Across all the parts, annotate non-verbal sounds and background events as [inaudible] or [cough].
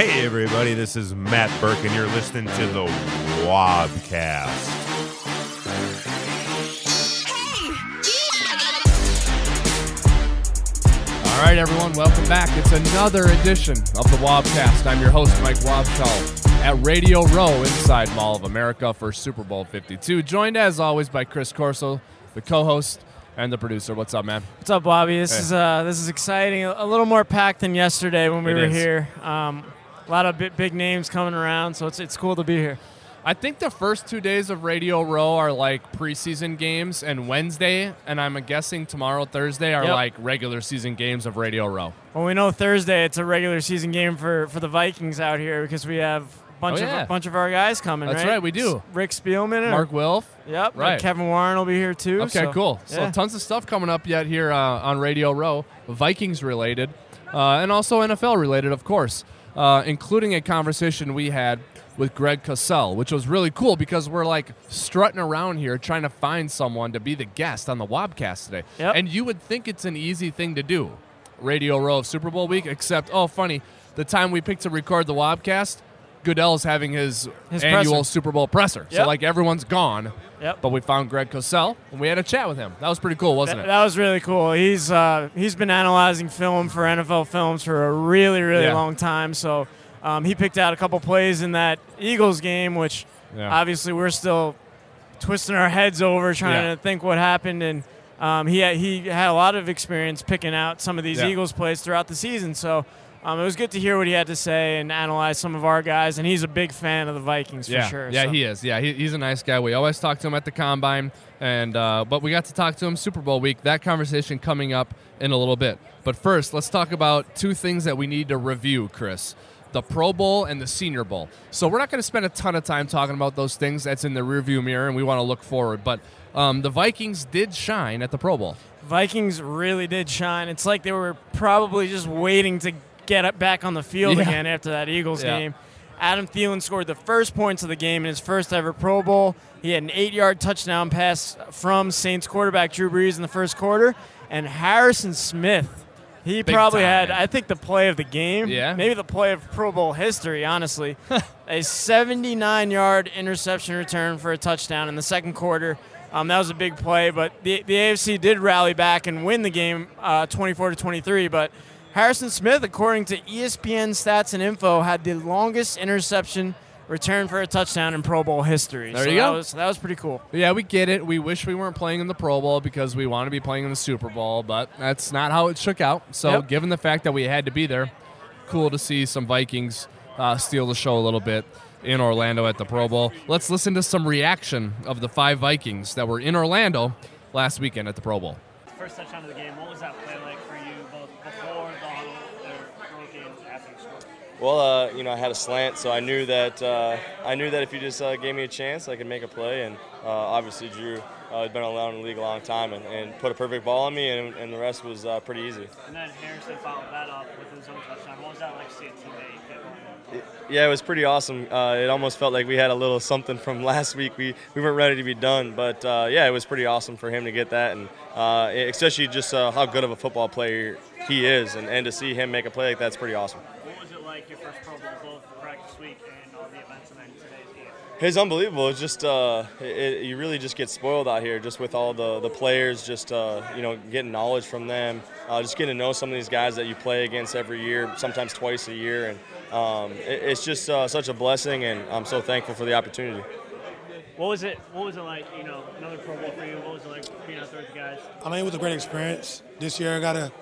Hey, everybody, this is Matt Burke, and you're listening to the Wobcast. Hey! All right, everyone, welcome back. It's another edition of the Wobcast. I'm your host, Mike Wobschall, at Radio Row inside Mall of America for Super Bowl 52. Joined, as always, by Chris Corso, the co-host and the producer. What's up, man? What's up, Bobby? This Hey. is uh, this is exciting. A, a little more packed than yesterday when we It were is. here. Um, a lot of big, big names coming around, so it's it's cool to be here. I think the first two days of Radio Row are like preseason games, and Wednesday, and I'm guessing tomorrow, Thursday, are Yep. like regular season games of Radio Row. Well, we know Thursday it's a regular season game for, for the Vikings out here because we have a bunch Oh, of yeah. a bunch of our guys coming. That's right, right, we do. Rick Spielman, and- Mark Wilf. Yep. right. and Kevin Warren will be here too. Okay, so- cool. So yeah. tons of stuff coming up yet here uh, on Radio Row, Vikings related, uh, and also NFL related, of course, uh, including a conversation we had with Greg Cosell, which was really cool because we're like strutting around here trying to find someone to be the guest on the Wobcast today. Yep. And you would think it's an easy thing to do, Radio Row of Super Bowl week, except, oh, funny, the time we picked to record the Wobcast, Goodell's having his, His annual presser. Super Bowl presser. So, like, everyone's gone. Yep. But we found Greg Cosell and we had a chat with him. That was pretty cool, wasn't That, it? that was really cool. He's uh, he's been analyzing film for NFL films for a really really Yeah. long time. So um, he picked out a couple plays in that Eagles game, which Yeah. obviously we're still twisting our heads over trying Yeah. to think what happened. And um, he had, he had a lot of experience picking out some of these. Eagles plays throughout the season. So. Um, it was good to hear what he had to say and analyze some of our guys, and he's a big fan of the Vikings yeah, for sure. yeah, so. he is. Yeah, he, he's a nice guy. We always talk to him at the combine, and uh, but we got to talk to him Super Bowl week. That conversation coming up in a little bit. But first, let's talk about two things that we need to review, Chris. The Pro Bowl and the Senior Bowl. So we're not going to spend a ton of time talking about those things. That's in the rearview mirror, and we want to look forward. But um, the Vikings did shine at the Pro Bowl. Vikings really did shine. It's like they were probably just waiting to get up back on the field Yeah. again after that Eagles Yeah. game. Adam Thielen scored the first points of the game in his first ever Pro Bowl. He had an eight-yard touchdown pass from Saints quarterback Drew Brees in the first quarter, and Harrison Smith. He Big probably had. I think, the play of the game. Yeah? Maybe the play of Pro Bowl history, honestly. [laughs] a 79 yard interception return for a touchdown in the second quarter. Um, that was a big play, but the, the AFC did rally back and win the game uh, 24 to 23. But Harrison Smith, according to ESPN stats and info, had the longest interception return for a touchdown in Pro Bowl history. There so you that go. Was, that was pretty cool. Yeah, we get it. We wish we weren't playing in the Pro Bowl because we want to be playing in the Super Bowl, but that's not how it shook out. So, Yep. given the fact that we had to be there, cool to see some Vikings uh, steal the show a little bit in Orlando at the Pro Bowl. Let's listen to some reaction of the five Vikings that were in Orlando last weekend at the Pro Bowl. First touchdown of the game. What was that play like for you, both before the huddle, or broke in after you scored? Well, uh, you know, I had a slant, so I knew that uh, I knew that if you just uh, gave me a chance, I could make a play. And uh, obviously, Drew uh, has been around in the league a long time and, and put a perfect ball on me, and, and the rest was uh, pretty easy. And then Harrison followed that up with his own touchdown. What was that like to see a teammate get one? Yeah, it was pretty awesome. Uh, it almost felt like we had a little something from [laughs] last week. We, we weren't ready to be done, but uh, yeah, it was pretty awesome for him to get that, and uh, especially just uh, how good of a football player he is, and, and to see him make a play like that's pretty awesome. What was it like your first Pro Bowl, both practice week and all the events, and then today's game? It's unbelievable. It's just uh, it, it- you really just get spoiled out here, just with all the the players, just uh, you know, getting knowledge from them, uh, just getting to know some of these guys that you play against every year, sometimes twice a year, and um, it, it's just uh, such a blessing, and I'm so thankful for the opportunity. What was it? What was it like? You know, another Pro Bowl for you. What was it like being out there with the guys? I mean, it was a great experience. This year, I got a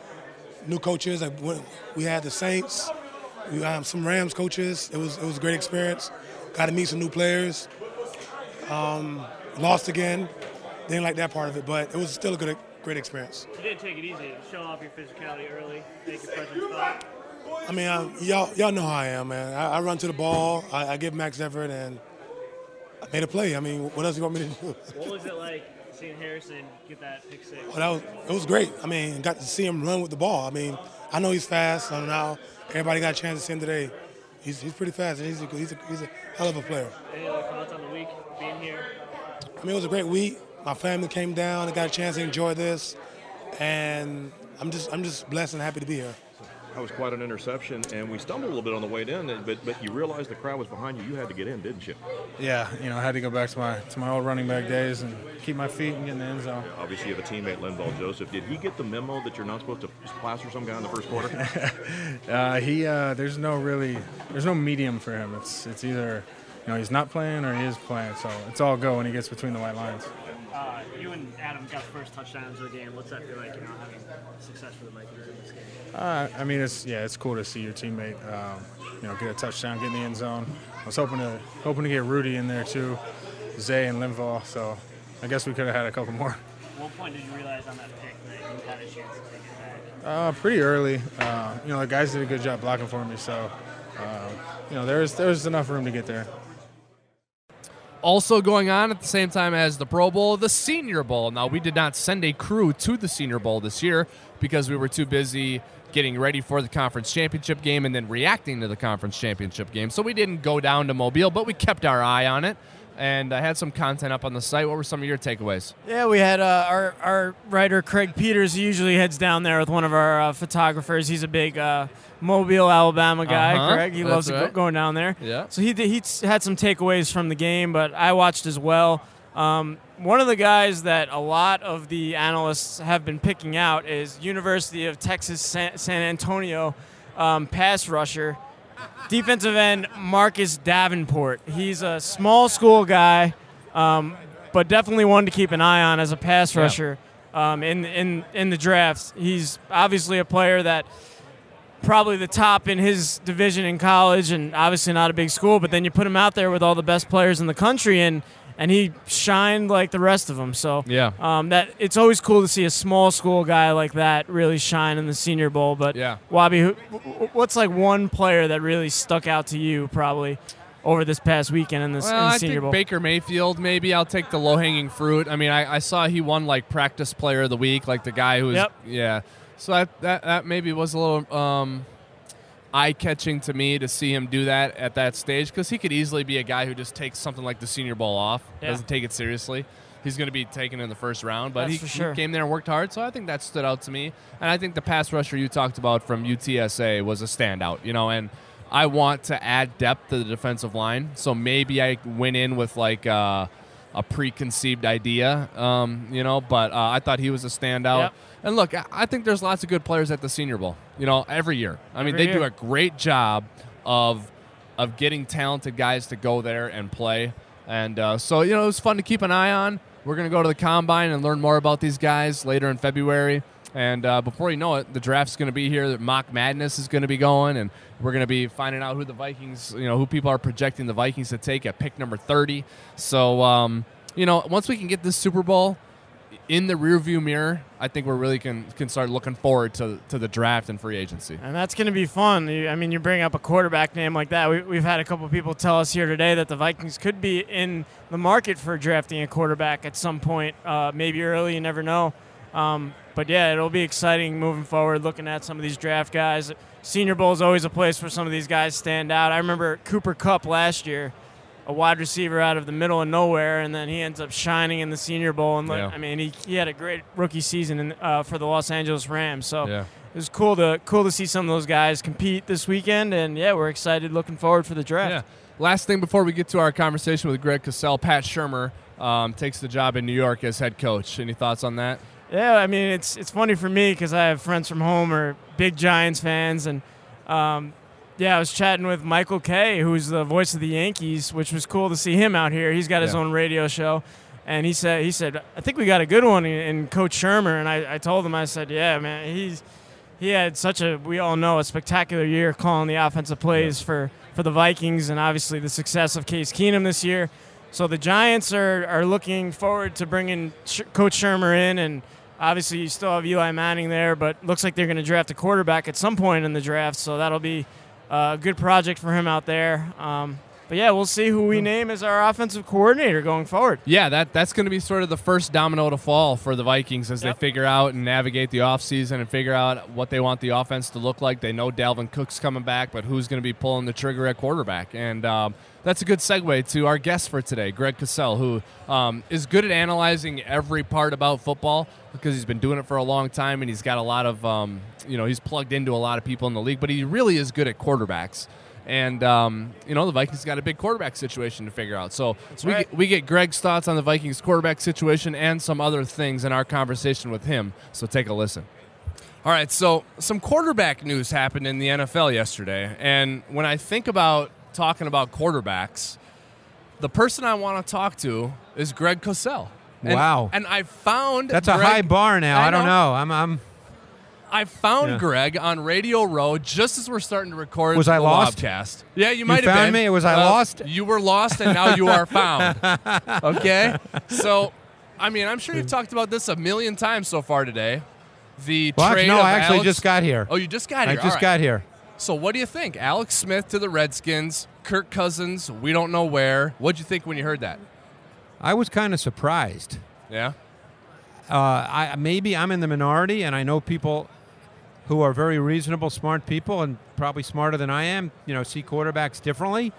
new coaches. I went- We had the Saints, we had some Rams coaches. It was it was a great experience. Got to meet some new players. Um, lost again. Didn't like that part of it, but it was still a good, great experience. You didn't take it easy, show off your physicality early, make your presence. I mean, I, y'all y'all know how I am, man. I, I run to the ball. I, I give max effort, and I made a play. I mean, what else do you want me to do? [laughs] What was it like seeing Harrison get that pick six? Well, that was it was great. I mean, got to see him run with the ball. I mean, I know he's fast. I don't know. Everybody got a chance to see him today. He's, he's pretty fast, and he's a, he's, a, he's a hell of a player. Any other thoughts on the week being here? I mean, it was a great week. My family came down and got a chance to enjoy this, and I'm just I'm just blessed and happy to be here. That was quite an interception, and we stumbled a little bit on the way in. But but you realized the crowd was behind you. You had to get in, didn't you? Yeah, you know, I had to go back to my to my old running back days and keep my feet and get in the end zone. Obviously, you have a teammate, Linval Joseph. Did he get the memo that you're not supposed to plaster some guy in the first quarter? [laughs] uh, he uh, there's no really there's no medium for him. It's it's either you know he's not playing or he is playing. So it's all go when he gets between the white lines. Uh, you and Adam got the first touchdowns of the game. What's that feel like, you know, having success for the Vikings in this game? Uh, I mean, it's yeah, it's cool to see your teammate, um, you know, get a touchdown, get in the end zone. I was hoping to hoping to get Rudy in there too, Zay and Linval. So I guess we could have had a couple more. What point did you realize on that pick that you had a chance to take it back? Uh, pretty early. Uh, you know, the guys did a good job blocking for me, so uh, you know, there's there's enough room to get there. Also going on at the same time as the Pro Bowl, the Senior Bowl. Now, we did not send a crew to the Senior Bowl this year because we were too busy getting ready for the conference championship game and then reacting to the conference championship game. So we didn't go down to Mobile, but we kept our eye on it. And I had some content up on the site. What were some of your takeaways? Yeah, we had uh, our, our writer Craig Peters. He usually heads down there with one of our uh, photographers. He's a big uh, Mobile, Alabama guy. Uh-huh, Craig, he that's loves right. going down there. Yeah. So he he had some takeaways from the game, but I watched as well. Um, one of the guys that a lot of the analysts have been picking out is University of Texas San, San Antonio um, pass rusher, defensive end Marcus Davenport. He's a small school guy, um, but definitely one to keep an eye on as a pass Yeah. rusher um, in in in the drafts. He's obviously a player that probably the top in his division in college, and obviously not a big school. But then you put him out there with all the best players in the country, and and he shined like the rest of them. So Yeah. um, that it's always cool to see a small school guy like that really shine in the Senior Bowl. But Yeah. Wabi, who, what's like one player that really stuck out to you probably over this past weekend in this Well, in the I Senior think Bowl? Baker Mayfield. Maybe I'll take the low hanging fruit. I mean, I, I saw he won like practice player of the week, like the guy who was Yep. yeah. So I, that that maybe was a little um, eye catching to me to see him do that at that stage because he could easily be a guy who just takes something like the Senior Bowl off, Yeah. doesn't take it seriously. He's going to be taken in the first round, but he, for he came there and worked hard. So I think that stood out to me, and I think the pass rusher you talked about from UTSA was a standout. You know, and I want to add depth to the defensive line, so maybe I went in with like uh, a preconceived idea, um, you know. But uh, I thought he was a standout. Yep. And look, I- think there's lots of good players at the Senior Bowl. You know, every year. I mean, Every they do a great job of of getting talented guys to go there and play. And uh, so, you know, it was fun to keep an eye on. We're going to go to the combine and learn more about these guys later in February. And uh, before you know it, the draft's going to be here. Mock madness is going to be going, and we're going to be finding out who the Vikings, you know, who people are projecting the Vikings to take at pick number 30. So, um, you know, once we can get this Super Bowl in the rearview mirror, I think we're really can can start looking forward to to the draft and free agency. And that's going to be fun. I mean, you bring up a quarterback name like that. We, we've had a couple people tell us here today that the Vikings could be in the market for drafting a quarterback at some point, uh, maybe early. You never know. Um, but yeah, it'll be exciting moving forward. Looking at some of these draft guys. Senior Bowl is always a place where some of these guys stand out. I remember Cooper Kupp last year, a wide receiver out of the middle of nowhere, and then he ends up shining in the Senior Bowl. And Yeah. I mean, he, he had a great rookie season in, uh, for the Los Angeles Rams. So Yeah. it was cool to cool to see some of those guys compete this weekend, and yeah, we're excited, looking forward for the draft. Yeah. Last thing before we get to our conversation with Greg Cosell, Pat Shurmur um, takes the job in New York as head coach. Any thoughts on that? Yeah, I mean it's it's funny for me because I have friends from home are big Giants fans, and um, yeah, I was chatting with Michael Kay, who's the voice of the Yankees, which was cool to see him out here. He's got his Yeah. own radio show, and he said he said I think we got a good one in, Coach Shurmur, and I, I told him I said yeah man he's he had such a we all know a spectacular year calling the offensive plays for for the Vikings, and obviously the success of Case Keenum this year. So the Giants are, are looking forward to bringing Sh- Coach Shurmur in, and obviously you still have Eli Manning there, but looks like they're going to draft a quarterback at some point in the draft. So that'll be uh, a good project for him out there. Um, but yeah, we'll see who we name as our offensive coordinator going forward. Yeah, that that's going to be sort of the first domino to fall for the Vikings as Yep. they figure out and navigate the offseason and figure out what they want the offense to look like. They know Dalvin Cook's coming back, but who's going to be pulling the trigger at quarterback? And um, that's a good segue to our guest for today, Greg Cosell, who um, is good at analyzing every part about football because he's been doing it for a long time and he's got a lot of, um, you know, he's plugged into a lot of people in the league, but he really is good at quarterbacks. And um, you know the Vikings got a big quarterback situation to figure out. So so we right. get, we get Greg's thoughts on the Vikings quarterback situation and some other things in our conversation with him. So take a listen. All right, so some quarterback news happened in the NFL yesterday, and when I think about talking about quarterbacks, the person I want to talk to is Greg Cosell. And, Wow. And I found That's a Greg- high bar now. I, don't know. know. I'm. I'm. I found Yeah. Greg on Radio Row just as we're starting to record. Was I lost? Lobcast. Yeah, you might have found been. me? Was I Well, lost? You were lost, and now you are [laughs] found. okay, so I mean, I'm sure you've talked about this a million times so far today. The Well, trade no. I actually Alex- just got here. Oh, you just got here. I just right. got here. So, what do you think? Alex Smith to the Redskins, Kirk Cousins. We don't know where. What'd you think when you heard that? I was kind of surprised. Yeah. Uh, I maybe I'm in the minority, and I know people who are very reasonable, smart people, and probably smarter than I am. You know, see quarterbacks differently.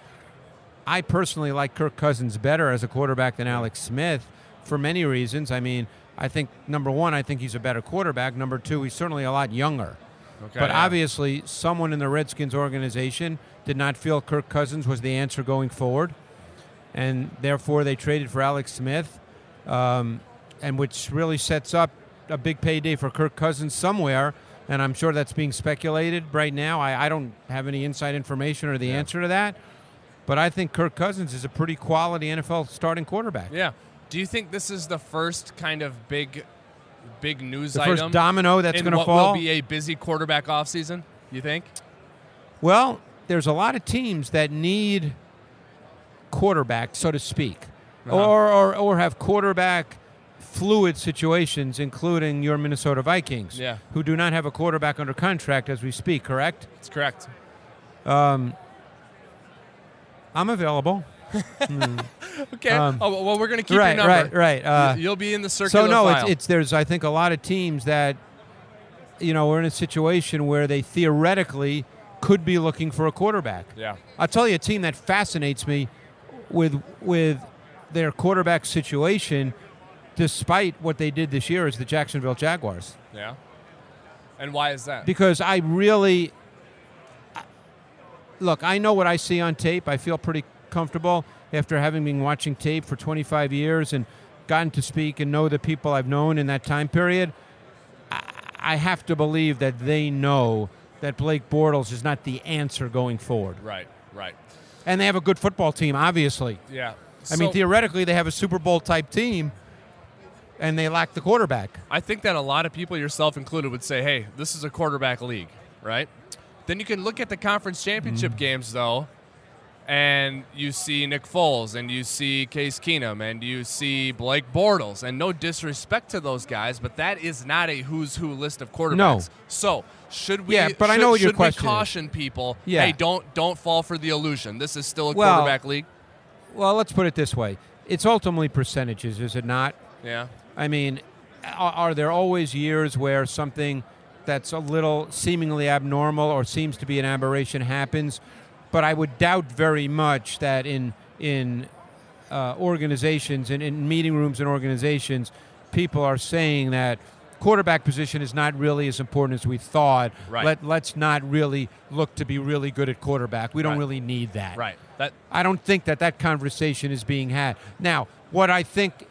I personally like Kirk Cousins better as a quarterback than Alex Smith for many reasons. I mean, I think number one, I think he's a better quarterback. Number two, he's certainly a lot younger. Okay. But yeah. obviously, someone in the Redskins organization did not feel Kirk Cousins was the answer going forward, and therefore they traded for Alex Smith, um, and which really sets up a big payday for Kirk Cousins somewhere. And I'm sure that's being speculated right now. I, I don't have any inside information or the answer to that, but I think Kirk Cousins is a pretty quality NFL starting quarterback. Yeah. Do you think this is the first kind of big, big news The item? first domino that's going to fall. will be a busy quarterback offseason? You think? Well, there's a lot of teams that need quarterback, so to speak, Uh-huh. or, or or have quarterback fluid situations, including your Minnesota Vikings, Yeah. who do not have a quarterback under contract as we speak. Correct? That's correct. Um, I'm available. [laughs] Okay. Um, oh, well, we're going to keep right, your number. right, right. Uh, You- You'll be in the circular so no, file. it's, it's there's I think a lot of teams that you know we're in a situation where they theoretically could be looking for a quarterback. yeah. I'll tell you a team that fascinates me with with their quarterback situation, despite what they did this year, is the Jacksonville Jaguars. Yeah. And why is that? Because I really look, I know what I see on tape. I feel pretty comfortable after having been watching tape for 25 years and gotten to speak and know the people I've known in that time period. I, I have to believe that they know that Blake Bortles is not the answer going forward. right. Right. And they have a good football team, obviously. Yeah. I mean, theoretically, they have a Super Bowl type team, and they lack the quarterback. I think that a lot of people, yourself included, would say, hey, this is a quarterback league, right? Then you can look at the conference championship Mm. games, though, and you see Nick Foles, and you see Case Keenum, and you see Blake Bortles. And no disrespect to those guys, but that is not a who's who list of quarterbacks. No. So should we? Yeah, but I know what your should question we is. caution people? Yeah. Hey, don't don't fall for the illusion. This is still a Well- quarterback league. Well, let's put it this way: it's ultimately percentages, is it not? Yeah. I mean, are, are there always years where something that's a little seemingly abnormal or seems to be an aberration happens? But I would doubt very much that in in uh, organizations and in meeting rooms and organizations, people are saying that quarterback position is not really as important as we thought. Right. Let, let's not really look to be really good at quarterback. We don't Right. really need that. Right. That I don't think that that conversation is being had. Now, what I think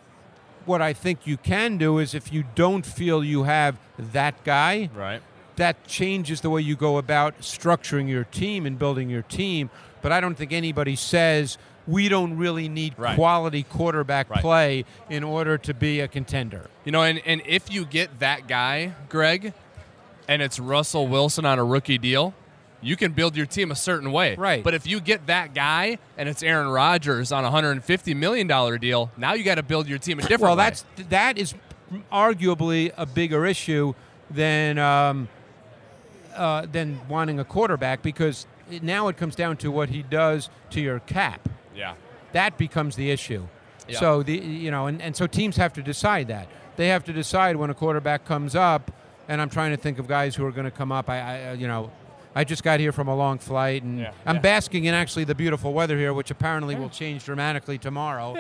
what I think you can do is if you don't feel you have that guy, right. that changes the way you go about structuring your team and building your team. But I don't think anybody says we don't really need Right. quality quarterback Right. play in order to be a contender. You know, and, and if you get that guy, Greg, and it's Russell Wilson on a rookie deal, you can build your team a certain way. Right. But if you get that guy and it's Aaron Rodgers on a $150 million deal, now you got to build your team a different well, way. that's that is arguably a bigger issue than um, uh, than wanting a quarterback because now it comes down to what he does to your cap. Yeah. That becomes the issue. Yeah. So the you know, and, and so teams have to decide that. They have to decide when a quarterback comes up, and I'm trying to think of guys who are going to come up. I, I you know. I just got here from a long flight, and Yeah. I'm Yeah. basking in actually the beautiful weather here, which apparently will change dramatically tomorrow.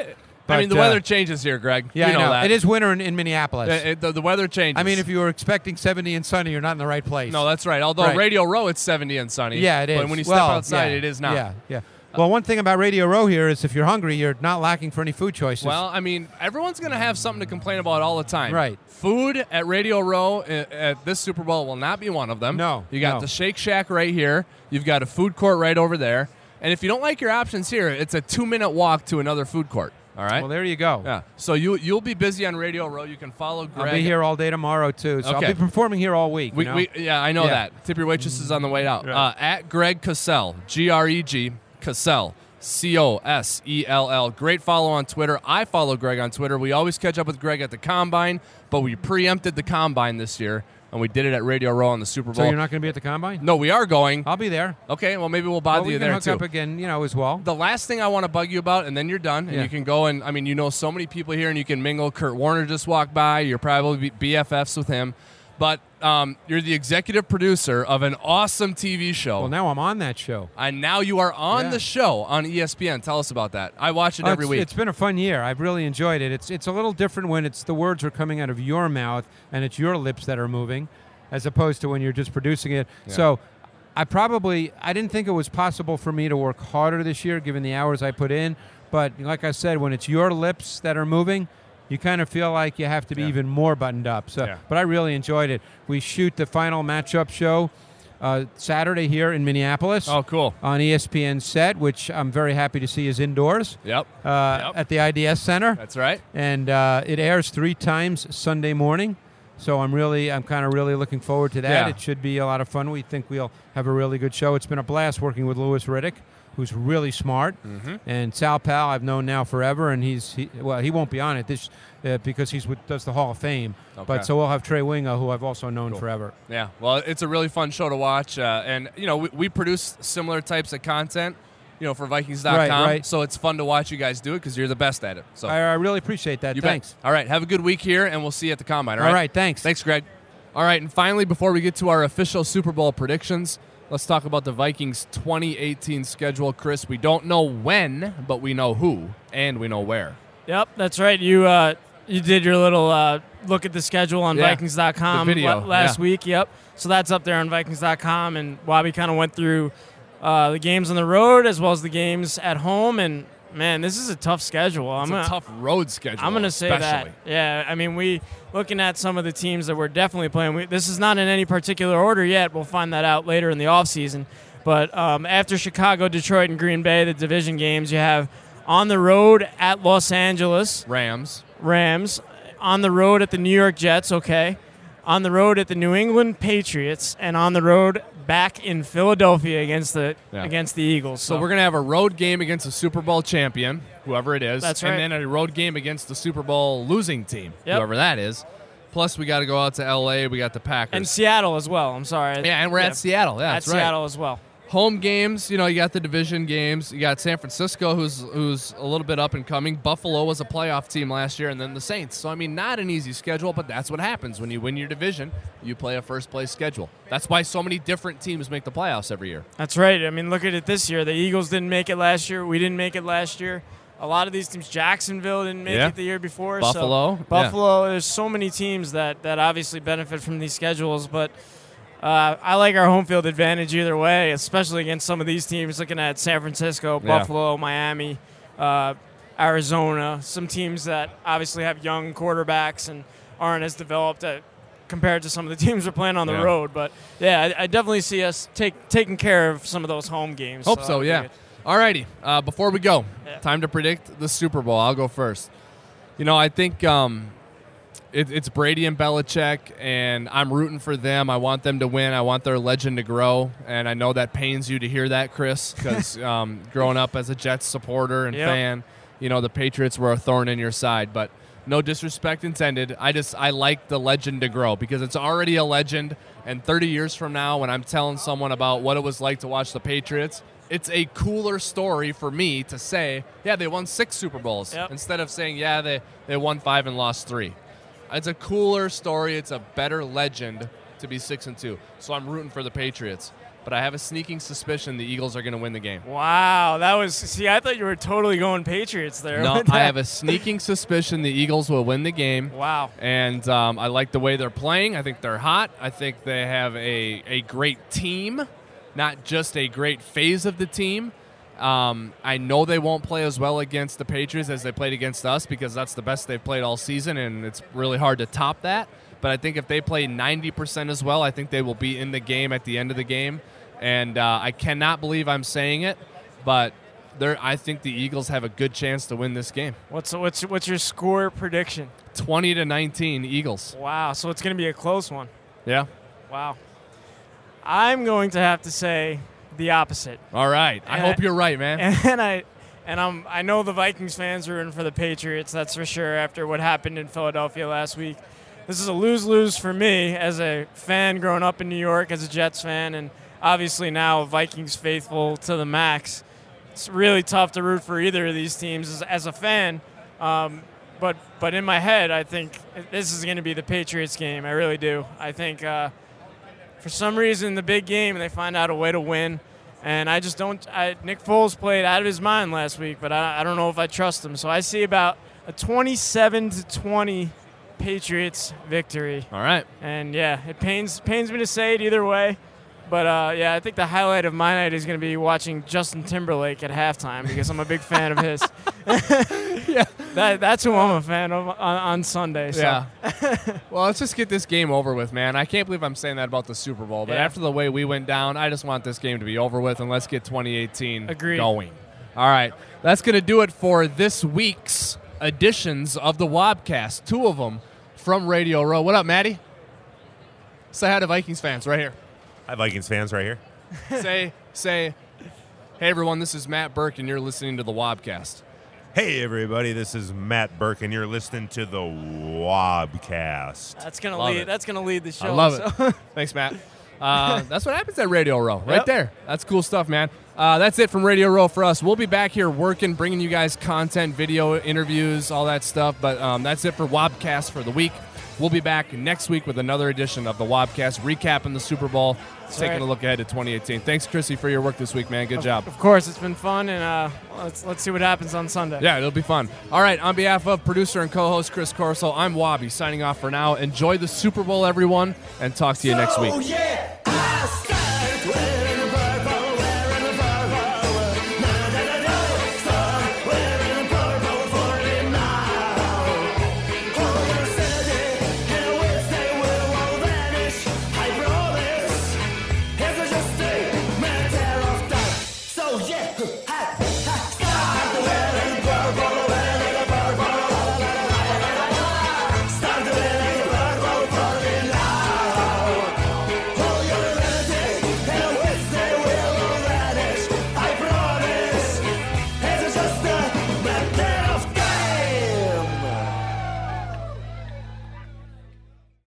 I mean, the uh, weather changes here, Greg. Yeah, you know, know. It is winter in, in Minneapolis. Uh, it- the, the weather changes. I mean, if you were expecting 70 and sunny, you're not in the right place. no, that's right. Although Right. Radio Row, it's 70 and sunny. Yeah, it is. But when you step Well, outside, yeah, it is not. Yeah, yeah. Well, one thing about Radio Row here is if you're hungry, you're not lacking for any food choices. Well, I mean, everyone's going to have something to complain about all the time. Right. Food at Radio Row uh, at this Super Bowl will not be one of them. No, You got no. the Shake Shack right here. You've got a food court right over there. And if you don't like your options here, it's a two minute walk to another food court. All right. well, there you go. yeah. So you you'll be busy on Radio Row. You can follow Greg. I'll be here all day tomorrow too, so Okay. I'll be performing here all week. We, you know? we, yeah, I know Yeah. that. Tip your waitresses on the way out. Right. Uh, at Greg Cosell, G R E G Cosell, C O S E L L. Great follow on Twitter. I follow Greg on Twitter. We always catch up with Greg at the combine, but we preempted the combine this year, and we did it at Radio Row on the Super Bowl. so you're not going to be at the combine? no, we are going. I'll be there. Okay, well maybe we'll bother well, we you there hook too. up again, you know, as well. The last thing I want to bug you about, and then you're done, and Yeah. you can go and I mean, you know, so many people here, and you can mingle. Kurt Warner just walked by. You're probably BFFs with him, but um, you're the executive producer of an awesome TV show. Well, now I'm on that show. and now you are on Yeah. the show on ESPN. Tell us about that. I watch it Oh, every it's, week. It's been a fun year. I've really enjoyed it. It's it's a little different when it's the words are coming out of your mouth and it's your lips that are moving, as opposed to when you're just producing it. So, I probably I didn't think it was possible for me to work harder this year, given the hours I put in. But like I said, when it's your lips that are moving. You kind of feel like you have to be Yeah. even more buttoned up. So, Yeah. but I really enjoyed it. We shoot the final matchup show uh, Saturday here in Minneapolis oh, cool. on ESPN set, which I'm very happy to see is indoors Yep, uh, Yep. at the IDS Center, that's right. and uh, it airs three times Sunday morning. So I'm really, I'm kind of really looking forward to that. Yeah. It should be a lot of fun. We think we'll have a really good show. It's been a blast working with Louis Riddick, who's really smart, Mm-hmm. and Sal Pal I've known now forever, and he's he, well, he won't be on it this uh, because he's with does the Hall of Fame. Okay. But so we'll have Trey Wingo, who I've also known forever. Yeah, well, it's a really fun show to watch, uh, and you know we, we produce similar types of content, you know, for Vikings.com. Right, right. So it's fun to watch you guys do it because you're the best at it. So I, I really appreciate that. you bet. Thanks. All right, have a good week here, and we'll see you at the combine. All All right. right, thanks. Thanks, Greg. All right, and finally, before we get to our official Super Bowl predictions, let's talk about the Vikings 2018 schedule. Chris, we don't know when, but we know who, and we know where. Yep, that's right. You uh, you did your little uh, look at the schedule on Yeah, Vikings.com video, last yeah. week. Yep. So that's up there on Vikings.com, and Wabi kind of went through uh, the games on the road as well as the games at home. And man, this is a tough schedule. I'm It's gonna, a tough road schedule. I'm gonna say especially. that. Yeah, I mean, we looking at some of the teams that we're definitely playing. We, this is not in any particular order yet. We'll find that out later in the offseason. But um, after Chicago, Detroit, and Green Bay, the division games, you have on the road at Los Angeles. Rams. Rams, on the road at the New York Jets, okay, on the road at the New England Patriots, and on the road back in Philadelphia against the Yeah. against the Eagles. So we're gonna have a road game against a Super Bowl champion, whoever it is. That's right. And then a road game against the Super Bowl losing team, Yep. whoever that is. Plus, we got to go out to L.A. We got the Packers. and Seattle as well. I'm sorry. yeah, and we're at Seattle. Yeah, at that's right. Seattle as well. Home games, you know, you got the division games. You got San Francisco, who's who's a little bit up and coming. Buffalo was a playoff team last year, and then the Saints. So I mean, not an easy schedule, but that's what happens when you win your division. You play a first place schedule. That's why so many different teams make the playoffs every year. That's right. I mean, look at it this year. The Eagles didn't make it last year. We didn't make it last year. A lot of these teams, Jacksonville didn't make Yeah. it the year before. Buffalo, so yeah. Buffalo. There's so many teams that that obviously benefit from these schedules, but. Uh, I like our home field advantage either way, especially against some of these teams. Looking at San Francisco, Yeah. Buffalo, Miami, uh, Arizona, some teams that obviously have young quarterbacks and aren't as developed at, compared to some of the [laughs] teams we're playing on the Yeah. road. But yeah, I, I definitely see us take taking care of some of those home games. Hope so, that'll yeah. Alrighty, uh, before we go, Yeah. time to predict the Super Bowl. I'll go first. You know, I think um, it, it's Brady and Belichick, and I'm rooting for them. I want them to win. I want their legend to grow, and I know that pains you to hear that, Chris, because [laughs] um, growing up as a Jets supporter and Yep. fan, you know the Patriots were a thorn in your side. But No disrespect intended. I just I like the legend to grow because it's already a legend. And 30 years from now, when I'm telling someone about what it was like to watch the Patriots, it's a cooler story for me to say, yeah, they won six Super Bowls Yep. instead of saying, yeah, they, they won five and lost three. It's a cooler story. It's a better legend to be six and two. So I'm rooting for the Patriots. But I have a sneaking suspicion the Eagles are going to win the game. Wow, that was. See, I thought you were totally going Patriots there. No, I have a sneaking suspicion the Eagles will win the game. Wow. And um, I like the way they're playing. I think they're hot. I think they have a, a great team, not just a great phase of the team. Um, I know they won't play as well against the Patriots as they played against us because that's the best they've played all season, and it's really hard to top that. But I think if they play 90% as well, I think they will be in the game at the end of the game. And uh, I cannot believe I'm saying it, but I think the Eagles have a good chance to win this game. What's what's what's your score prediction? 20 to 19 Eagles. Wow, so it's going to be a close one. Yeah. Wow. I'm going to have to say the opposite. All right. I And hope you're right, man. [laughs] And I and I'm I know the Vikings fans are in for the Patriots, that's for sure after what happened in Philadelphia last week. This is a lose-lose for me as a fan growing up in New York as a Jets fan and obviously now Vikings faithful to the max. It's really tough to root for either of these teams as, as a fan. Um, but but in my head, I think this is going to be the Patriots game. I really do. I think uh, for some reason the big game they find out a way to win and i just don't I, nick foles played out of his mind last week but I, I don't know if i trust him. So i see about a 27 to 20 patriots victory. All right. and yeah it pains pains me to say it either way but uh, yeah i think the highlight of my night is going to be watching justin timberlake at halftime because i'm a big fan of his [laughs] yeah that, that's who i'm a fan of on, on sunday so. Yeah. well, let's just get this game over with, man. I can't believe I'm saying that about the Super Bowl, but Yeah. after the way we went down, I just want this game to be over with and let's get 2018 Agreed. going. All right. That's going to do it for this week's editions of the Wobcast. Two of them from Radio Row. What up, Maddie? Say hi to Vikings fans right here. Hi, Vikings fans, right here. [laughs] say, say, hey, everyone, this is Matt Burke, and you're listening to the Wobcast. Hey, everybody, this is Matt Burke, and you're listening to the Wobcast. that's gonna Love lead it. that's gonna lead the show I love so- it. [laughs] Thanks, Matt. Uh, [laughs] that's what happens at Radio Row, right Yep. there. That's cool stuff, man. Uh, that's it from Radio Row for us. We'll be back here working, bringing you guys content, video, interviews, all that stuff. But um, that's it for Wobcast for the week. We'll be back next week with another edition of the Wobcast, recapping the Super Bowl, taking right. a look ahead to 2018. Thanks, Chrissy, for your work this week, man. Good job. Of course, it's been fun, and uh, let's let's see what happens on Sunday. Yeah, it'll be fun. All right, on behalf of producer and co-host Chris Corso, I'm Wobby signing off for now. Enjoy the Super Bowl, everyone, and talk to you next week. Oh yeah!